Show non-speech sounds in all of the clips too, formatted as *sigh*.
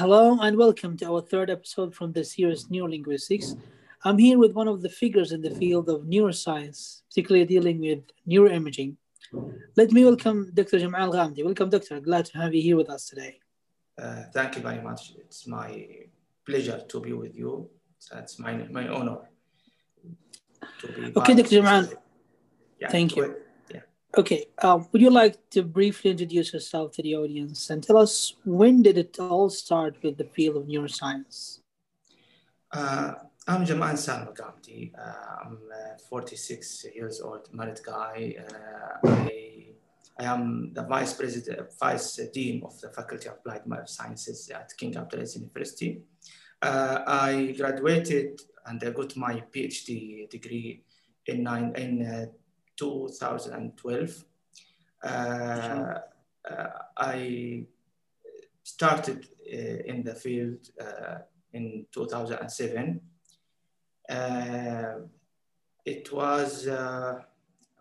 Hello and welcome to our third episode from the series Neurolinguistics. I'm here with one of the figures in the field of neuroscience, particularly dealing with neuroimaging. Let me welcome Dr. Jamal Ghamdi. Welcome, Doctor. Glad to have you here with us today. Uh, thank you very much. It's my pleasure to be with you. That's my, my honor to be. Okay, Dr. Jamal. Yeah, thank you. Okay, um, would you like to briefly introduce yourself to the audience and tell us when did it all start with the field of neuroscience? Uh, I'm Jamal Ghamdi. Uh, I'm uh, 46 years old, married guy. Uh, I, I am the vice president, vice dean of the Faculty of Applied Sciences at King Abdulaziz University. Uh, I graduated and I got my PhD degree in, nine, in uh, 2012. Uh, uh, I started uh, in the field in 2007. it was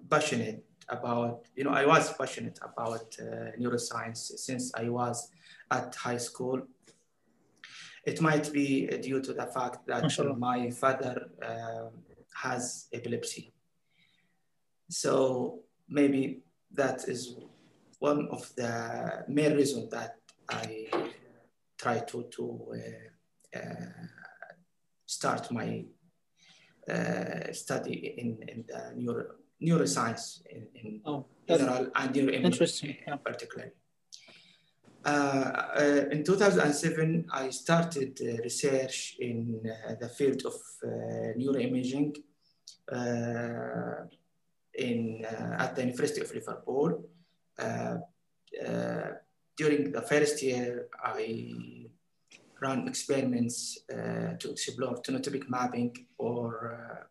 passionate about, you know, I was passionate about neuroscience since I was at high school it might be due to the fact that my father uh, has epilepsy. So maybe that is one of the main reasons that I try to, to uh, uh, start my uh, study in, in the neuro, neuroscience in, in oh, general and neuroimaging interesting. Yeah. particularly. Uh, uh, in 2007, I started uh, research in the field of neuroimaging in, uh, at the University of Liverpool. Uh, uh, during the first year, I ran experiments to explore tonotopic mapping or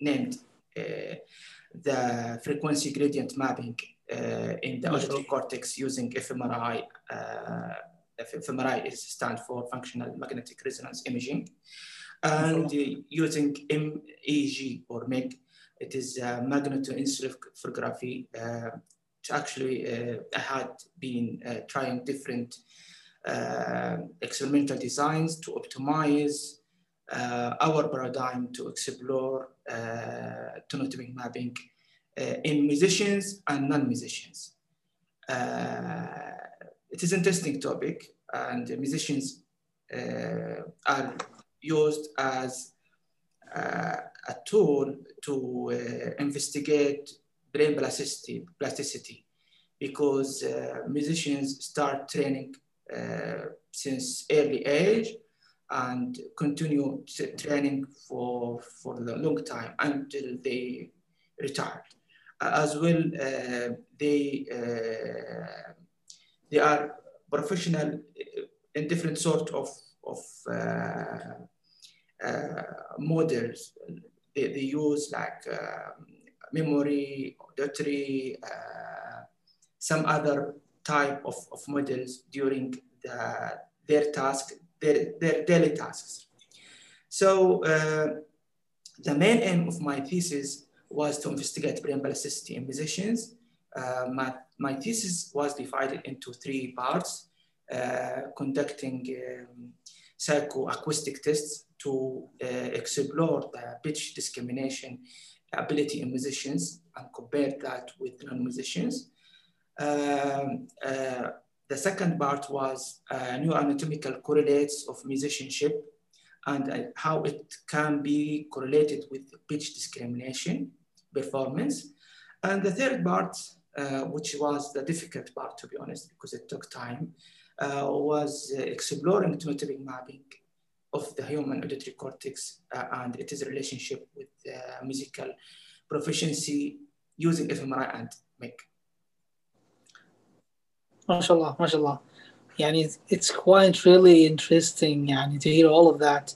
named the frequency gradient mapping uh, in the auditory cortex using fMRI. Uh, fMRI is stand for functional magnetic resonance imaging, and uh, using MEG or MEG it is uh, magnetoencephalography. Uh, actually, uh, I had been uh, trying different uh, experimental designs to optimize uh, our paradigm to explore uh, tonotopic mapping in musicians and non-musicians. it is an interesting topic and musicians are used as a tool to uh, investigate brain plasticity, plasticity because uh, musicians start training uh, since early age and continue training for, for a long time until they retire. as well, uh, they, uh, they are professional in different sort of, of uh, models they, they use like um, memory, auditory, uh, some other type of, of models during the, their task, their, their daily tasks. So uh, the main aim of my thesis was to investigate brain plasticity in musicians. Uh, my, my thesis was divided into three parts, uh, conducting um, psychoacoustic tests to uh, explore the pitch discrimination ability in musicians and compare that with non-musicians. Um, uh, the second part was uh, neuroanatomical correlates of musicianship and uh, how it can be correlated with pitch discrimination performance. And the third part, uh, which was the difficult part, to be honest, because it took time, was exploring tonotopic mapping of the human auditory cortex uh, and its relationship with musical proficiency using fMRI and MEG. MashaAllah, MashaAllah. Yani it's quite really interesting yani, to hear all of that.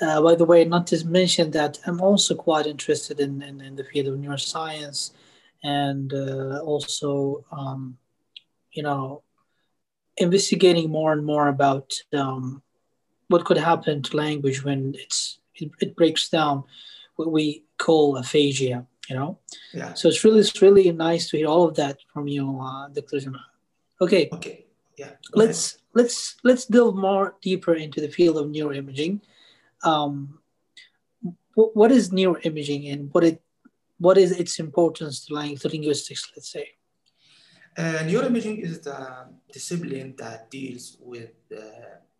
Uh, by the way, not to mention that I'm also quite interested in, in, in the field of neuroscience and uh, also, um, you know, investigating more and more about um, what could happen to language when it's it, it, breaks down what we call aphasia you know yeah so it's really it's really nice to hear all of that from you uh, dr Jamal. okay okay yeah. Let's ahead. let's let's delve more deeper into the field of neuroimaging. Um, what is neuroimaging and what it what is its importance to linguistics? Let's say. Uh, neuroimaging is the discipline that deals with uh,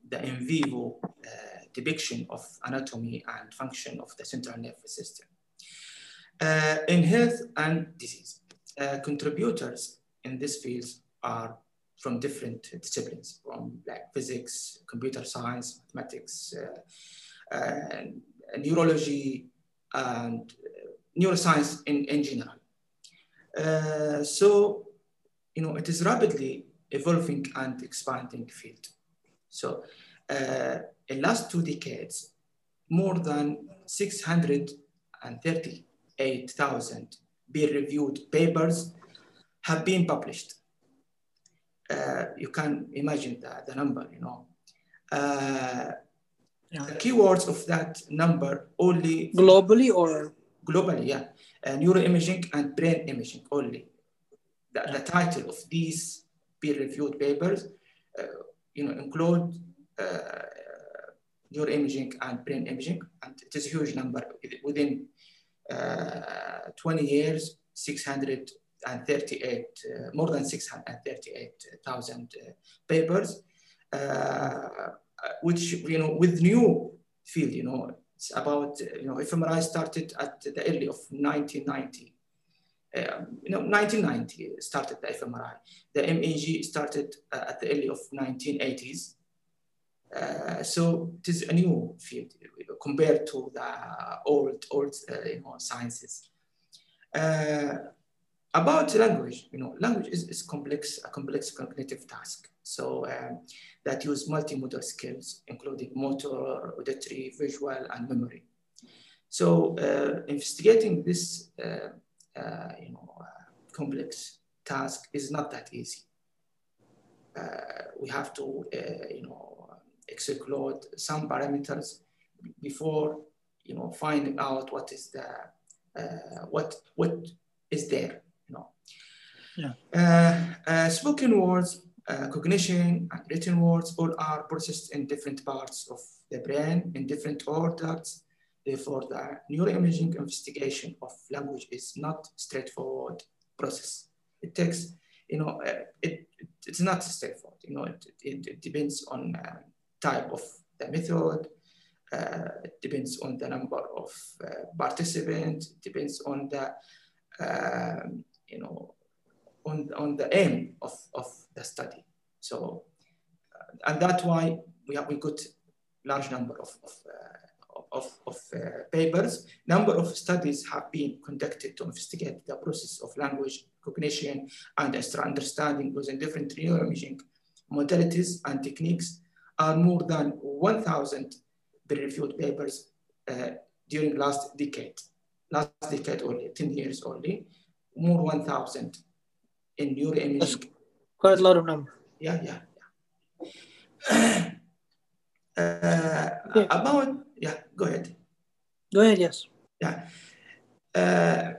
the in vivo uh, depiction of anatomy and function of the central nervous system. Uh, in health and disease, uh, contributors in this field are from different disciplines, from like physics, computer science, mathematics, uh, neurology, and neuroscience in, in general. So, you know, it is rapidly evolving and expanding field. So, uh, in last two decades, more than 638,000 peer-reviewed papers have been published. Uh, you can imagine the, the number, you know. Uh, yeah. The keywords of that number only globally or globally, yeah, uh, neuroimaging and brain imaging only. The, the title of these peer-reviewed papers, uh, you know, include uh, neuroimaging and brain imaging, and it is a huge number. Within uh, 20 years, 638, uh, more than 638,000 papers, which, you know, with new field, you know, it's about, you know, fMRI started at the early of 1990. Um, you know, 1990 started the fMRI. The MEG started uh, at the early of 1980s. Uh, so it is a new field compared to the old, old uh, you know, sciences. Uh, about language, you know, language is, is complex, a complex cognitive task. So um, that use multimodal skills, including motor, auditory, visual, and memory. So uh, investigating this, uh, uh, you know, complex task is not that easy. we have to, you know, exclude some parameters before you know finding out what is the uh, what what is there you know yeah. uh, uh, spoken words uh, cognition and written words all are processed in different parts of the brain in different orders therefore the neuroimaging investigation of language is not straightforward process it takes you know uh, it, it, it's not straightforward you know it, it, it depends on um, type of the method. Uh, it depends on the number of uh, participants. It depends on the, um, you know, on, on the aim of, of the study. So, uh, and that's why we have we got large number of, of of, of uh, papers, number of studies have been conducted to investigate the process of language cognition and understanding using different neuroimaging modalities and techniques are more than 1,000 peer-reviewed papers uh, during last decade. Last decade only, 10 years only, more 1,000 in neuroimaging. That's quite a lot of number. Yeah, yeah, yeah. *clears throat* Uh, yeah. About, go ahead. Go ahead, yes. Yeah. Uh,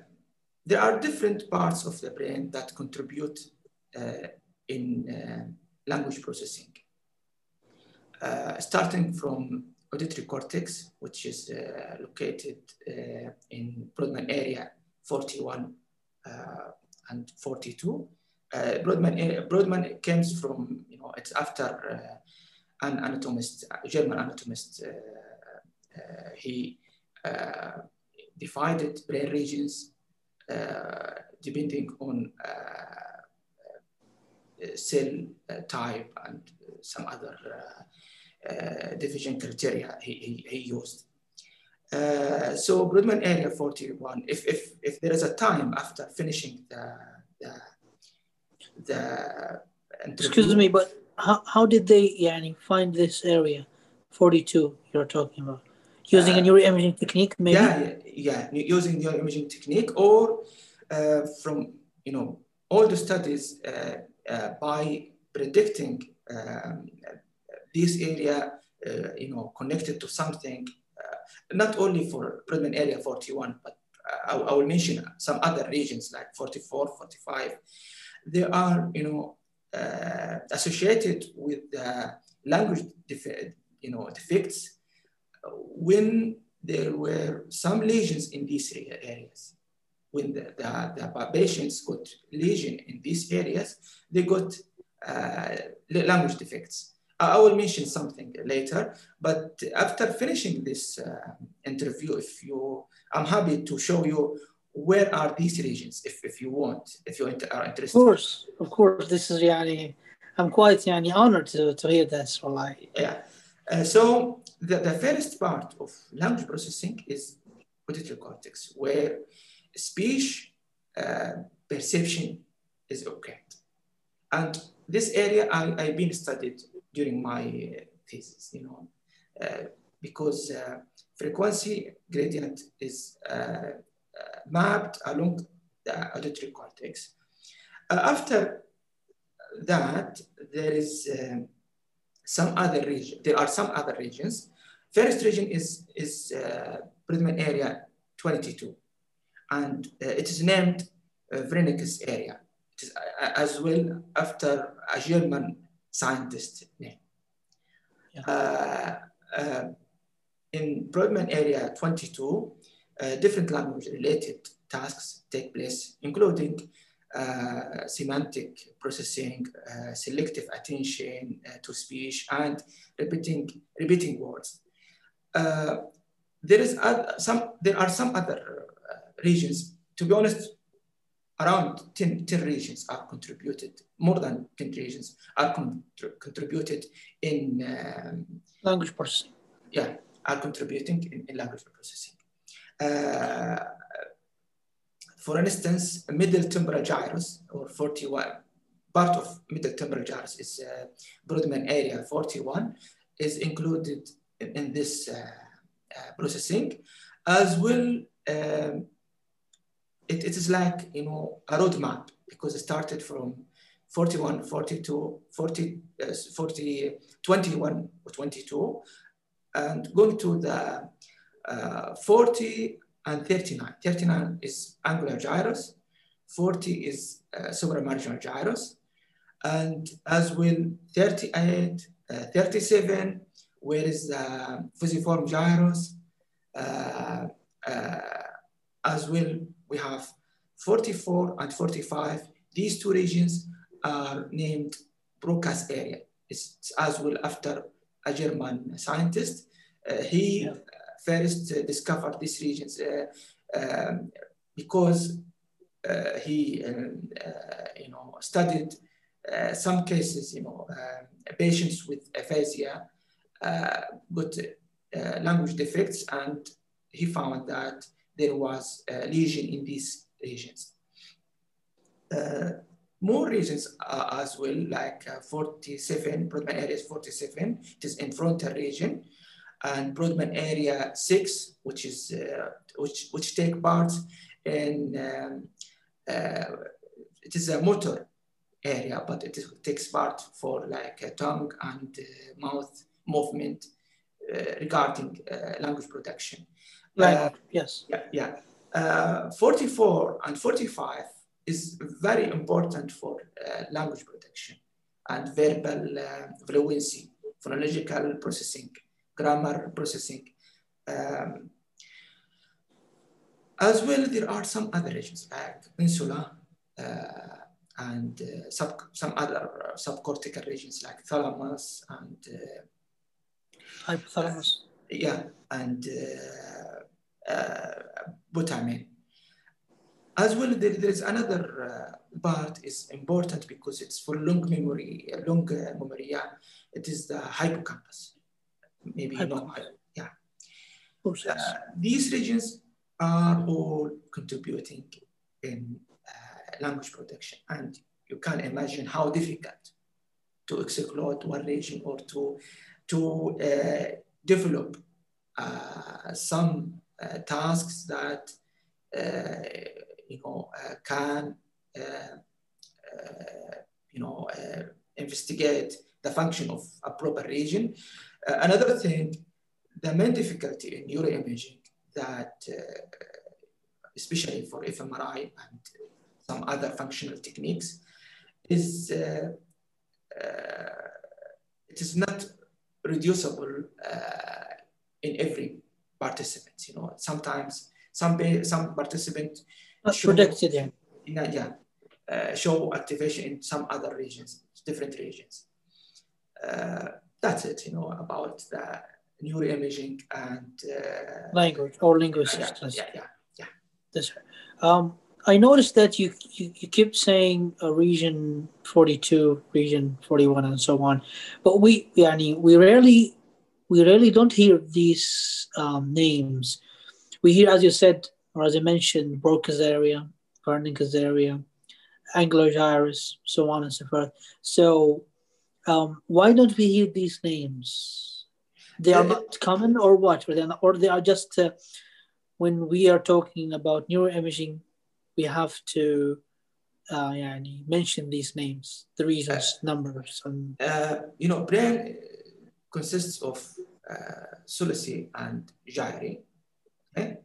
there are different parts of the brain that contribute uh, in uh, language processing. Uh, starting from auditory cortex, which is uh, located uh, in Brodmann area 41 and 42. Brodmann, Brodmann comes from, you know, it's after an anatomist, a German anatomist, he divided brain regions uh, depending on uh, cell uh, type and some other uh, division criteria he, he, he used. Uh, so Brodmann area 41, if, if, if there is a time after finishing the, the, the Excuse me, but how, how did they yani, find this area 42 you're talking about? Using uh, a neuroimaging technique, maybe? Yeah, yeah, using neuroimaging technique or uh, from, you know, all the studies uh, uh by predicting um, this area, uh, you know, connected to something, uh, not only for Brodmann area 41, but uh, I, I, will mention some other regions like 44, 45. There are, you know, uh, associated with language you know, defects when there were some lesions in these areas. When the, the, the patients got lesion in these areas, they got uh, language defects. I will mention something later, but after finishing this uh, interview, if you, I'm happy to show you where are these regions if, if you want, if you are interested. Of course, of course. This is yani, I'm quite yani, honored to, to hear this. Wallahi. Yeah. Uh, so the, the first part of language processing is auditory cortex, where speech uh, perception is okay. And this area I, I've been studied during my uh, thesis, you know, uh, because uh, frequency gradient is mapped along the auditory cortex. after that, there is some other region. There are some other regions. First region is is uh, area 22, and uh, it is named uh, area. It is uh, as well after a German scientist name. Yeah. Uh, uh, in Brodmann area 22, uh, different language related tasks take place, including uh, semantic processing, uh, selective attention uh, to speech, and repeating, repeating words. there is some. There are some other regions. To be honest, around 10, 10, regions are contributed, more than 10 regions are con contributed in um, language processing. Yeah, are contributing in, in language processing. Uh, for instance, middle temporal gyrus or 41, part of middle temporal gyrus is uh, Brodmann area 41 is included in, in this uh, uh, processing as well um, it, it is like you know a roadmap because it started from 41 42 40 uh, 40 21 or 22 and going to the uh, 40 and 39. 39 is angular gyrus, 40 is uh, supramarginal gyrus, and as well 38, uh, 37, where is the fusiform gyrus, uh, uh, as well we have 44 and 45. These two regions are named Broca's area. It's as well after a German scientist. Uh, he yeah first uh, discovered these regions uh, um, because uh, he um, you know studied some cases you know um, patients with aphasia got language defects and he found that there was a lesion in these regions. Uh, more regions uh, as well, like uh, 47, Brodmann area is 47, it is in frontal region and Brodmann Area 6, which is uh, which which take part in um, uh, it is a motor area, but it is, takes part for like a tongue and uh, mouth movement uh, regarding uh, language production. Right. Uh, yes. Yeah. Yeah. 44 and 45 is very important for language production and verbal fluency, phonological processing grammar processing. Um, as well, there are some other regions like insula uh, and uh, sub, some other uh, subcortical regions like thalamus and uh, hypothalamus. yeah, and uh, uh, putamen. As well, there, there is another part is important because it's for long memory, long memory. Yeah, it is the hippocampus maybe know, yeah. Uh, these regions are all contributing in uh, language protection. and you can imagine how difficult to exploit one region or to to uh, develop uh, some uh, tasks that uh, you know can you know investigate the function of a proper region uh, another thing, the main difficulty in neuroimaging that, uh, especially for fMRI and some other functional techniques, is uh, it is not reducible in every participant. You know, sometimes some some participant not predicted, yeah. yeah, uh, show activation in some other regions, different regions. Uh, that's it, you know, about the neuroimaging and uh, language or linguistics. Yeah, yeah, yeah. yeah. That's right. Um, I noticed that you, you, you keep saying uh, region 42, region 41, and so on, but we yani, we rarely we rarely don't hear these um, names. We hear, as you said, or as I mentioned, Broca's area, Wernicke's area, angular gyrus, so on and so forth. So um, why don't we hear these names? They are not common, or what? Or they are, or they are just uh, when we are talking about neuroimaging, we have to uh, yeah, mention these names, the reasons, uh, numbers, and uh, you know, brain consists of uh, and gyri. Okay?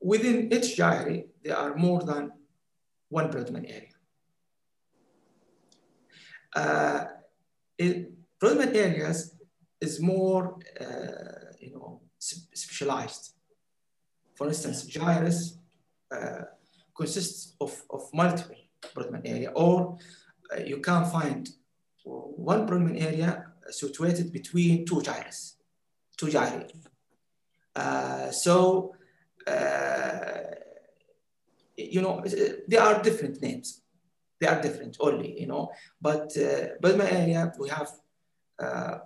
Within each gyri, there are more than one Brodmann area. It, areas is more, uh, you know, specialized. For instance, gyrus uh, consists of, of multiple Brodmann area, or uh, you can find one Brodmann area situated between two gyrus, two gyri. Uh, so, uh, you know, there are different names they are different only, you know. But uh, my area, we have uh,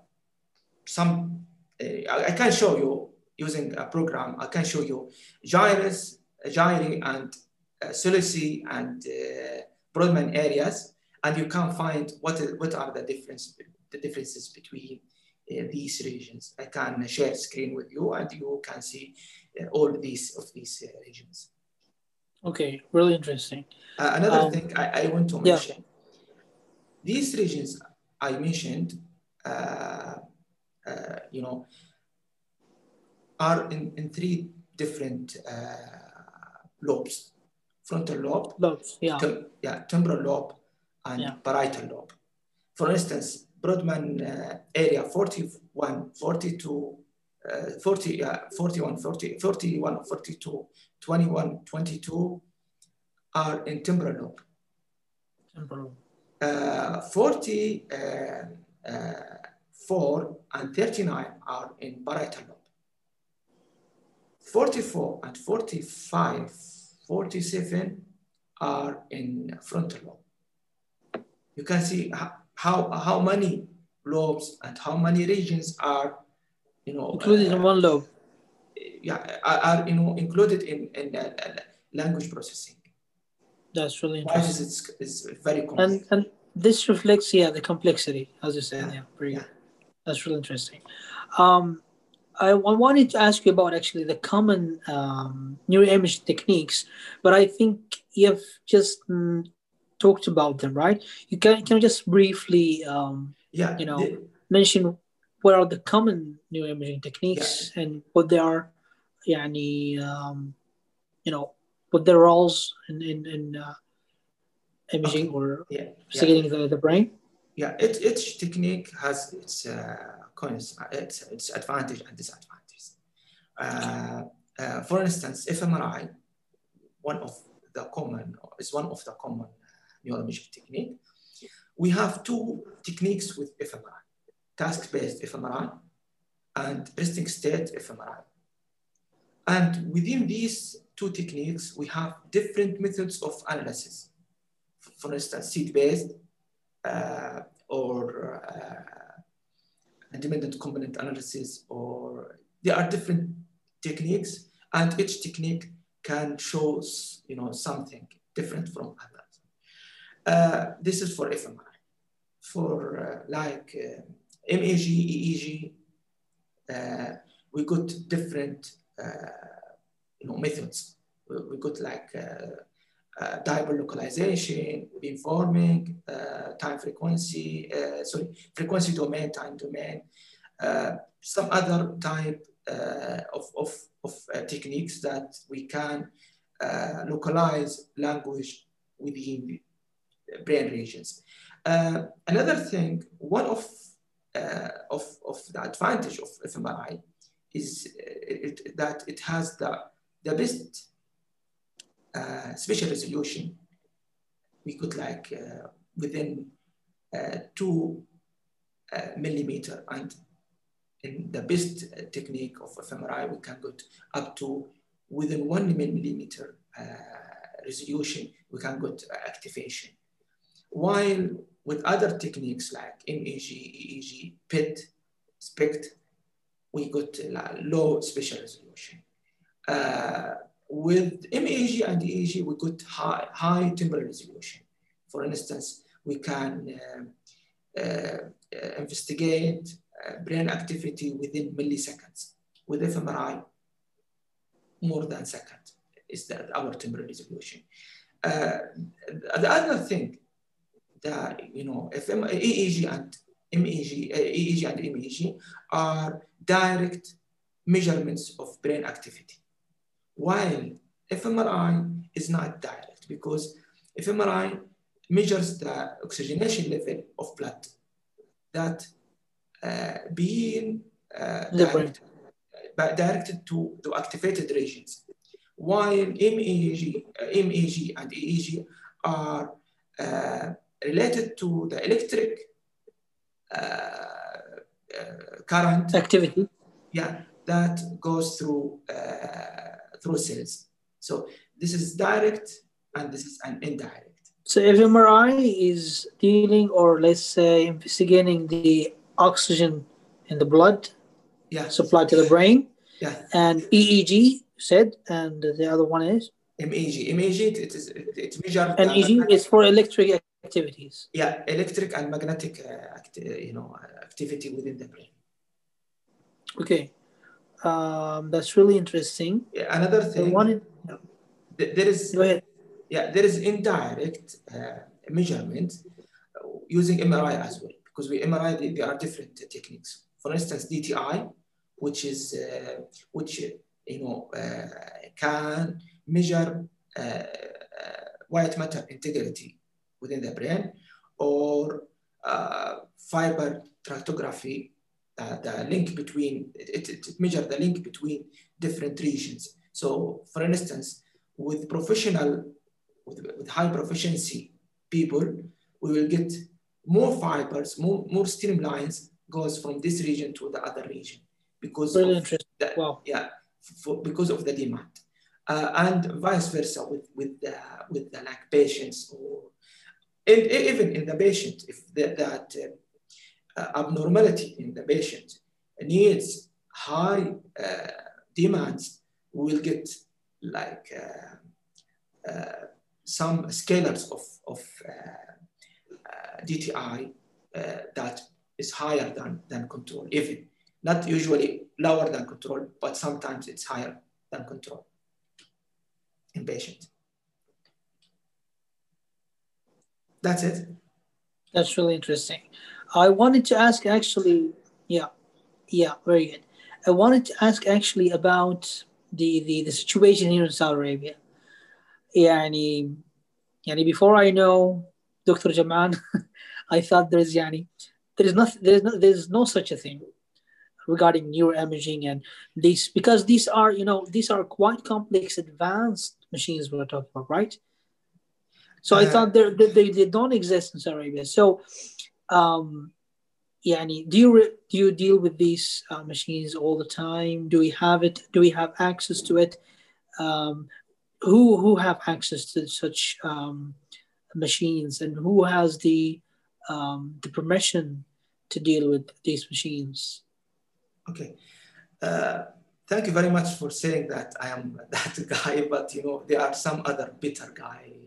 some, uh, I can show you using a program, I can show you gyrus, gyri, and uh, and uh, Brodmann areas, and you can find what, what are the difference, the differences between uh, these regions. I can share screen with you, and you can see uh, all these of these uh, regions. Okay, really interesting. Uh, another um, thing I, I, want to mention, yeah. these regions I mentioned, uh, uh, you know, are in, in three different uh, lobes. Frontal lobe, lobes, yeah. Tem yeah, temporal lobe, and yeah. parietal lobe. For instance, Brodmann uh, area 41, 42, uh, 40, uh, 41, 40, 41, 42, 21, 22 are in temporal lobe. Temporal. Uh, 44 uh, uh, and 39 are in parietal lobe. 44 and 45, 47 are in frontal lobe. You can see how, how many lobes and how many regions are, you know, included uh, in one lobe. Yeah, are, you know included in, in uh, language processing. That's really interesting. It's, it's very complex. And, and this reflects, yeah, the complexity, as you said. Yeah, yeah pretty yeah. That's really interesting. Um, I, I wanted to ask you about actually the common um, neuroimaging techniques, but I think you've just mm, talked about them, right? You can can you just briefly, um, yeah, you know, the, mention what are the common neuroimaging techniques yeah. and what they are, yani, um, you know, what their roles in in, in uh, imaging okay. or yeah. investigating yeah. the, the brain? Yeah, it, each technique has its uh, coins, its, its advantage and disadvantage. Uh, uh, for instance, fMRI, one of the common is one of the common neuroimaging technique. We have two techniques with fMRI: task-based fMRI and resting state fMRI. And within these two techniques, we have different methods of analysis. For instance, seed-based uh, or uh, independent component analysis, or there are different techniques, and each technique can show you know something different from others. Uh, this is for fMRI. For uh, like uh, EEG, uh, we got different you know, methods. We, we got like uh, uh, dipole localization, beamforming, uh, time frequency, uh, sorry, frequency domain, time domain, uh, some other type uh, of, of, of techniques that we can localize language within brain regions. Uh, another thing, one of, uh, of, of the advantage of fMRI is it, that it has the, the best uh, spatial resolution. We could like uh, within uh, two uh, millimeter and in the best technique of fMRI, we can get up to within one millimeter resolution, we can get activation. While with other techniques like MEG, EEG, PET, SPECT, we got low spatial resolution. Uh, with MEG and EEG, we got high, high temporal resolution. For instance, we can uh, uh, investigate uh, brain activity within milliseconds. With fMRI, more than second is that our temporal resolution. Uh, the other thing that, you know, if EEG and MEG, uh, EEG and MEG are direct measurements of brain activity, while fMRI is not direct because fMRI measures the oxygenation level of blood that uh, being uh, direct, uh, directed to the activated regions, while MEG, uh, MEG and EEG are uh, related to the electric Uh, uh, current activity. Yeah, that goes through uh, through cells. So this is direct and this is an indirect. So fMRI is dealing or let's say investigating the oxygen in the blood yeah. supplied to the brain. Yeah. And EEG said, and the other one is MEG. MEG it is it, it measures. And EEG is for electric activities. Yeah, electric and magnetic, uh, you know, activity within the brain. Okay, um, that's really interesting. Yeah, another thing. There is. Go ahead yeah, there is indirect uh, measurement using MRI as well, because we MRI, there are different techniques. For instance, DTI, which is, uh, which, you know, uh, can measure uh, uh, white matter integrity within the brain, or uh, fiber tractography, the link between, it, it, it measures the link between different regions. So for instance, with professional with, with high proficiency people, we will get more fibers, more, more streamlines goes from this region to the other region because really of. The, wow. yeah, for, because of the demand, uh, and vice versa with with the with the like patients or and even in the patient if that uh, abnormality in the patient needs high uh, demands, we will get like uh, uh, some scalars of, of uh, uh, DTI uh, that is higher than, than control, even. Not usually lower than control, but sometimes it's higher than control in patient. That's it. That's really interesting. I wanted to ask actually, yeah, yeah, very good. I wanted to ask actually about the the, the situation here in Saudi Arabia. Yani, yani before I know Dr. Jamal, *laughs* I thought there's yani there is nothing there's no there's no such a thing regarding neuroimaging and these because these are you know these are quite complex advanced machines we're talking about, right? so uh, I uh-huh. thought they, they they don't exist in Saudi Arabia. So, um, yeah, do you re- do you deal with these uh, machines all the time? Do we have it? Do we have access to it? Um, who who have access to such um, machines, and who has the um, the permission to deal with these machines? Okay. Uh, thank you very much for saying that I am *laughs* that guy, but you know there are some other bitter guy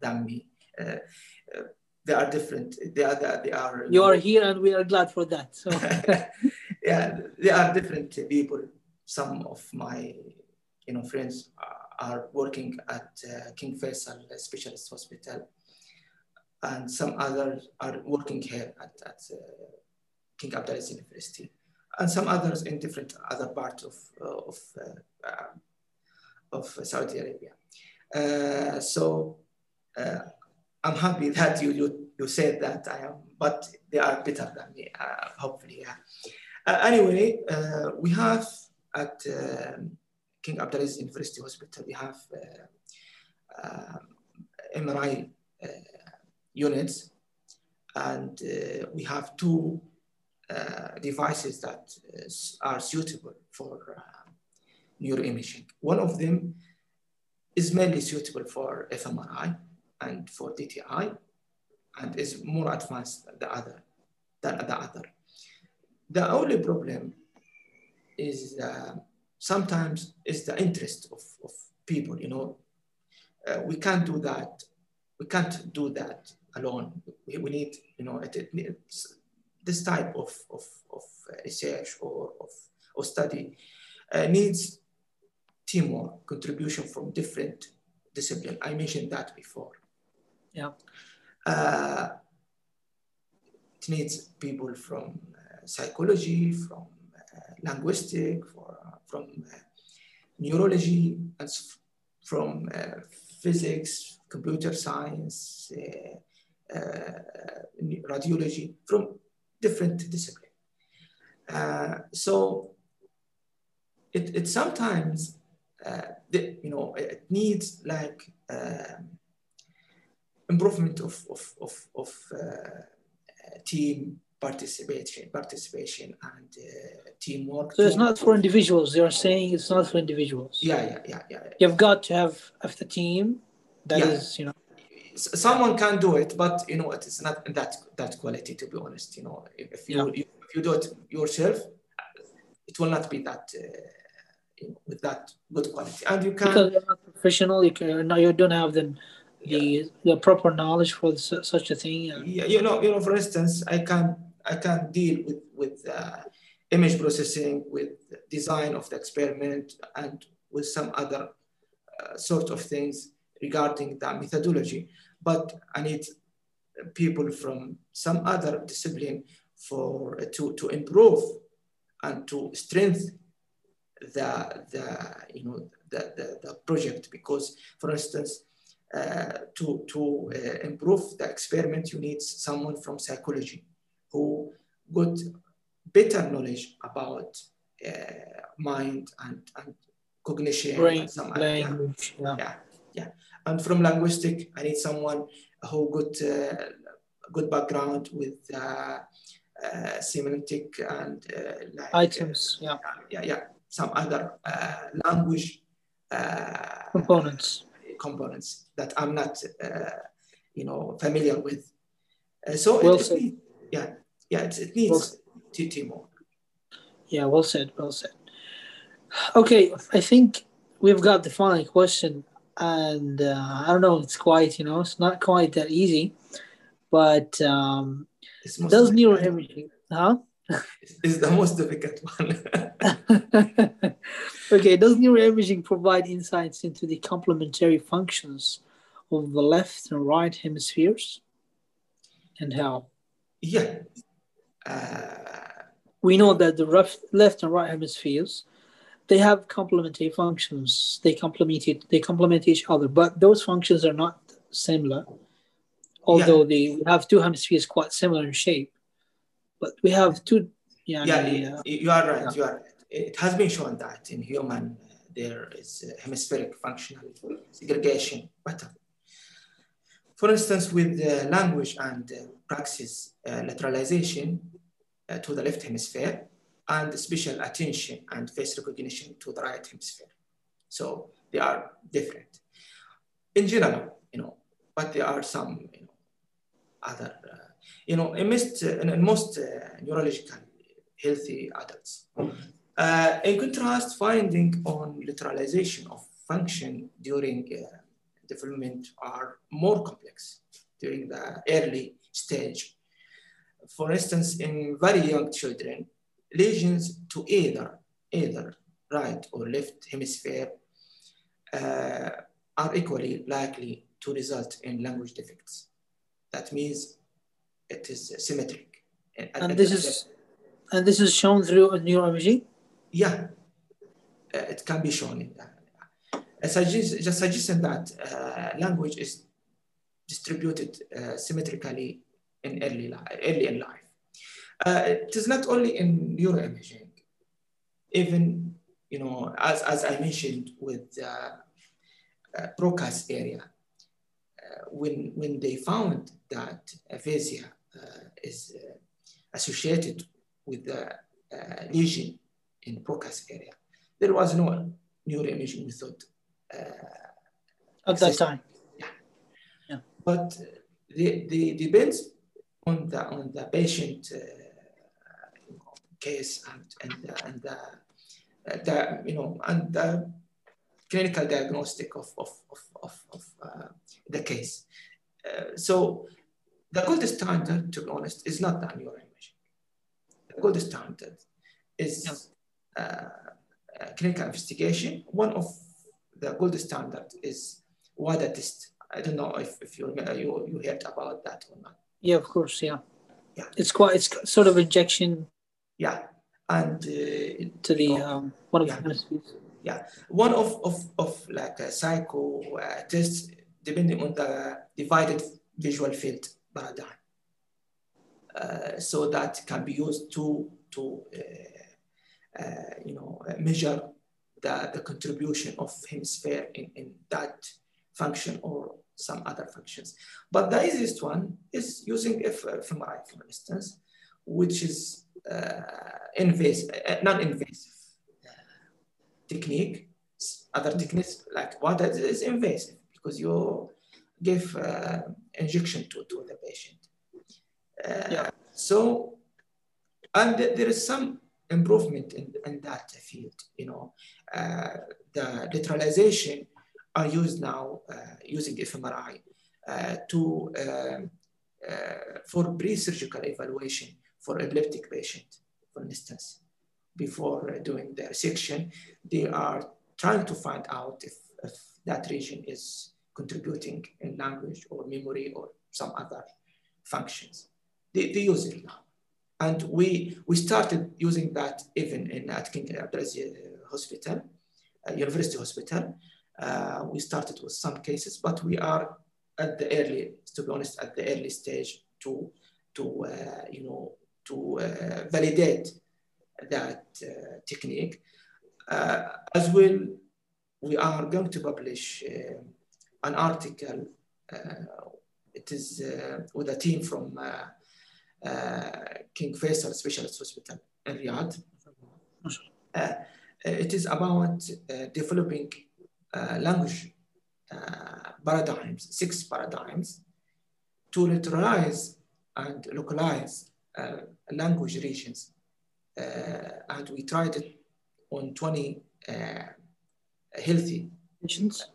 than me. Uh, uh, they are different. They are they are you are here and we are glad for that so. *laughs* Yeah they are different people. Some of my you know friends are working at uh, King Faisal Specialist Hospital, and some others are working here at, at uh, King Abdulaziz University, and some others in different other parts of, uh, of, uh, of Saudi Arabia. Uh, so uh, I'm happy that you, you, you said that I am, but they are better than me, uh, hopefully. Yeah. Uh, anyway, uh, we have at um, King Abdulaziz University Hospital, we have uh, MRI uh, units, and uh, we have two devices that are suitable for neuroimaging. One of them is mainly suitable for fMRI and for DTI, and is more advanced than the other. Than the other. The only problem is uh, sometimes is the interest of, of people. You know, uh, we can't do that. We can't do that alone. We, we need, you know, it, it, this type of, of, of research or of or study uh, needs teamwork, contribution from different disciplines. I mentioned that before. Yeah. Uh, it needs people from uh, psychology, from uh, linguistic, for, uh, from uh, neurology, and from uh, physics, computer science, radiology, from different disciplines. so it, it sometimes the, you know, it needs like um, improvement of, of, of, of uh, team participation, participation and uh, teamwork. So it's not for individuals. You're saying it's not for individuals. Yeah, yeah, yeah, yeah. You've got to have, have the team that yeah. is, you know. Someone can do it, but you know it is not that that quality. To be honest, you know, if you yeah. if you do it yourself, it will not be that. Uh, with that good quality. And you can because you're not professional, you can no, you don't have the the, yeah. the proper knowledge for such a thing. Yeah, you know, you know, for instance, I can I can deal with with uh, image processing, with design of the experiment, and with some other uh, sort of things regarding the methodology. But I need people from some other discipline for to to improve and to strengthen the, the you know, the, the, the project because, for instance, uh, to, to uh, improve the experiment, you need someone from psychology who got better knowledge about uh, mind and, and cognition. Brain, and some, language. Yeah. yeah. yeah, And from linguistic, I need someone who got uh, good background with uh, uh, semantic and like, items. yeah. Yeah, yeah some other uh, language uh, components components that I'm not, uh, you know, familiar with. so well it, it yeah, yeah, it, it needs well teamwork. Yeah, well said, well said. Okay, I think we've got the final question, and uh, I don't know, it's quite, you know, it's not quite that easy, but um, does neuroimaging, huh? Is the most difficult one. *laughs* okay, does neuroimaging provide insights into the complementary functions of the left and right hemispheres? And how? Yeah. Uh, we know that the left, left and right hemispheres, they have complementary functions. They complement it, they complement each other, but those functions are not similar. Although yeah. they have two hemispheres quite similar in shape but we have two. Yeah, yeah, you are right. Yeah. You are right. It has been shown that in human uh, there is hemispheric functional segregation pattern. For instance, with uh, language and uh, praxis uh, lateralization uh, to the left hemisphere and spatial attention and face recognition to the right hemisphere. So they are different. In general, you know, but there are some you know, other uh, you know, in most, in most uh, neurological healthy adults. Uh, in contrast, finding on lateralization of function during uh, development are more complex during the early stage. For instance, in very young children, lesions to either, either right or left hemisphere uh, are equally likely to result in language defects. That means it is symmetric. And, and this is and this is shown through neuroimaging. Yeah, uh, it can be shown. Uh, suggest, just suggesting that uh, language is distributed uh, symmetrically in early, li- early in life. Uh, it is not only in neuroimaging, even, you know, as, as I mentioned with the uh, Broca's area, uh, when, when they found that aphasia uh, is uh, associated with the uh, lesion in Broca's area, there was no neuroimaging method at that time. Yeah. yeah. But the, the depends on the on the patient uh, case and and the, and the, the you know and the clinical diagnostic of of of, of, of uh, the case. Uh, so the gold standard, to be honest, is not the neuroimaging. The gold standard is uh, clinical investigation. One of the gold standard is Wada test. I don't know if, if you, you you heard about that or not. Yeah, of course. Yeah. Yeah. It's quite. It's sort of injection. Yeah, and uh, to the um, one of yeah. the yeah one of of of like a psycho uh, tests depending on the divided visual field paradigm. Uh, so that can be used to to uh, uh, you know measure the, the contribution of hemisphere in, in that function or some other functions. But the easiest one is using fMRI, for instance, which is uh, invasive, uh, non-invasive uh, technique. Other techniques like Wada is invasive because you give uh, injection to, to the patient. Uh, Yeah. So, and there is some improvement in, in that field. You know, uh, the lateralization are used now uh, using fMRI uh, to um, uh, for pre-surgical evaluation for epileptic patient, for instance. Before doing the resection, they are trying to find out if, if that region is contributing in language or memory or some other functions. They, they use it now. And we, we started using that even in at King Abdulaziz Hospital, uh, University Hospital. Uh, we started with some cases, but we are at the early, to be honest, at the early stage to, to uh, you know, to uh, validate that uh, technique. Uh, as well, we are going to publish an article. Uh, it is uh, with a team from uh, King Faisal Specialist Hospital in Riyadh. it is about developing uh, language uh, paradigms, six paradigms, to lateralize and localize uh, language regions. and we tried it on 20 healthy Patients.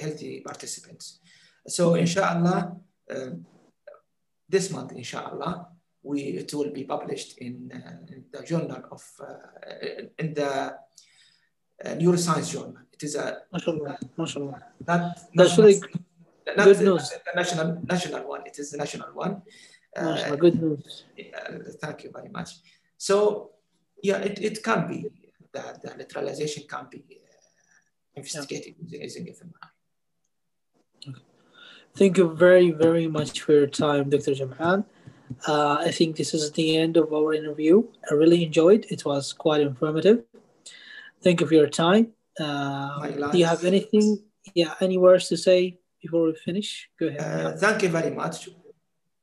Healthy participants. So inshallah, um, this month, inshallah, we it will be published in, uh, in the journal of uh, in the uh, neuroscience journal. It is a MashaAllah. MashaAllah. not That's not, really not good the, news. the national national one. It is the national one. Uh, Good news. uh, thank you very much. So yeah, it, it can be that the lateralization can be investigated using, using fMRI. Thank you very, very much for your time, Dr. Jamhan. Uh, I think this is the end of our interview. I really enjoyed. It was quite informative. Thank you for your time. Uh, do you have anything? Yeah, any words to say before we finish? Go ahead. Uh, thank you very much.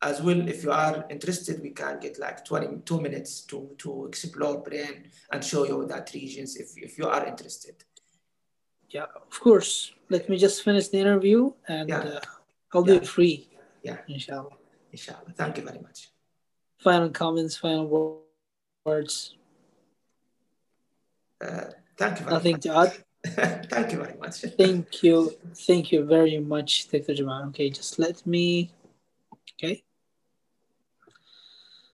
As well, if you are interested, we can get like 22 minutes to, to explore brain and show you that regions if, if you are interested. Yeah, of course. Let me just finish the interview and Yeah. uh, I'll Yeah. it free. Yeah. Inshallah. Inshallah. Thank you very much. Final comments, final words. Uh, thank you very Nothing much. to add. *laughs* thank you very much. Thank you. Thank you very much, Dr. Jamal. Okay, just let me.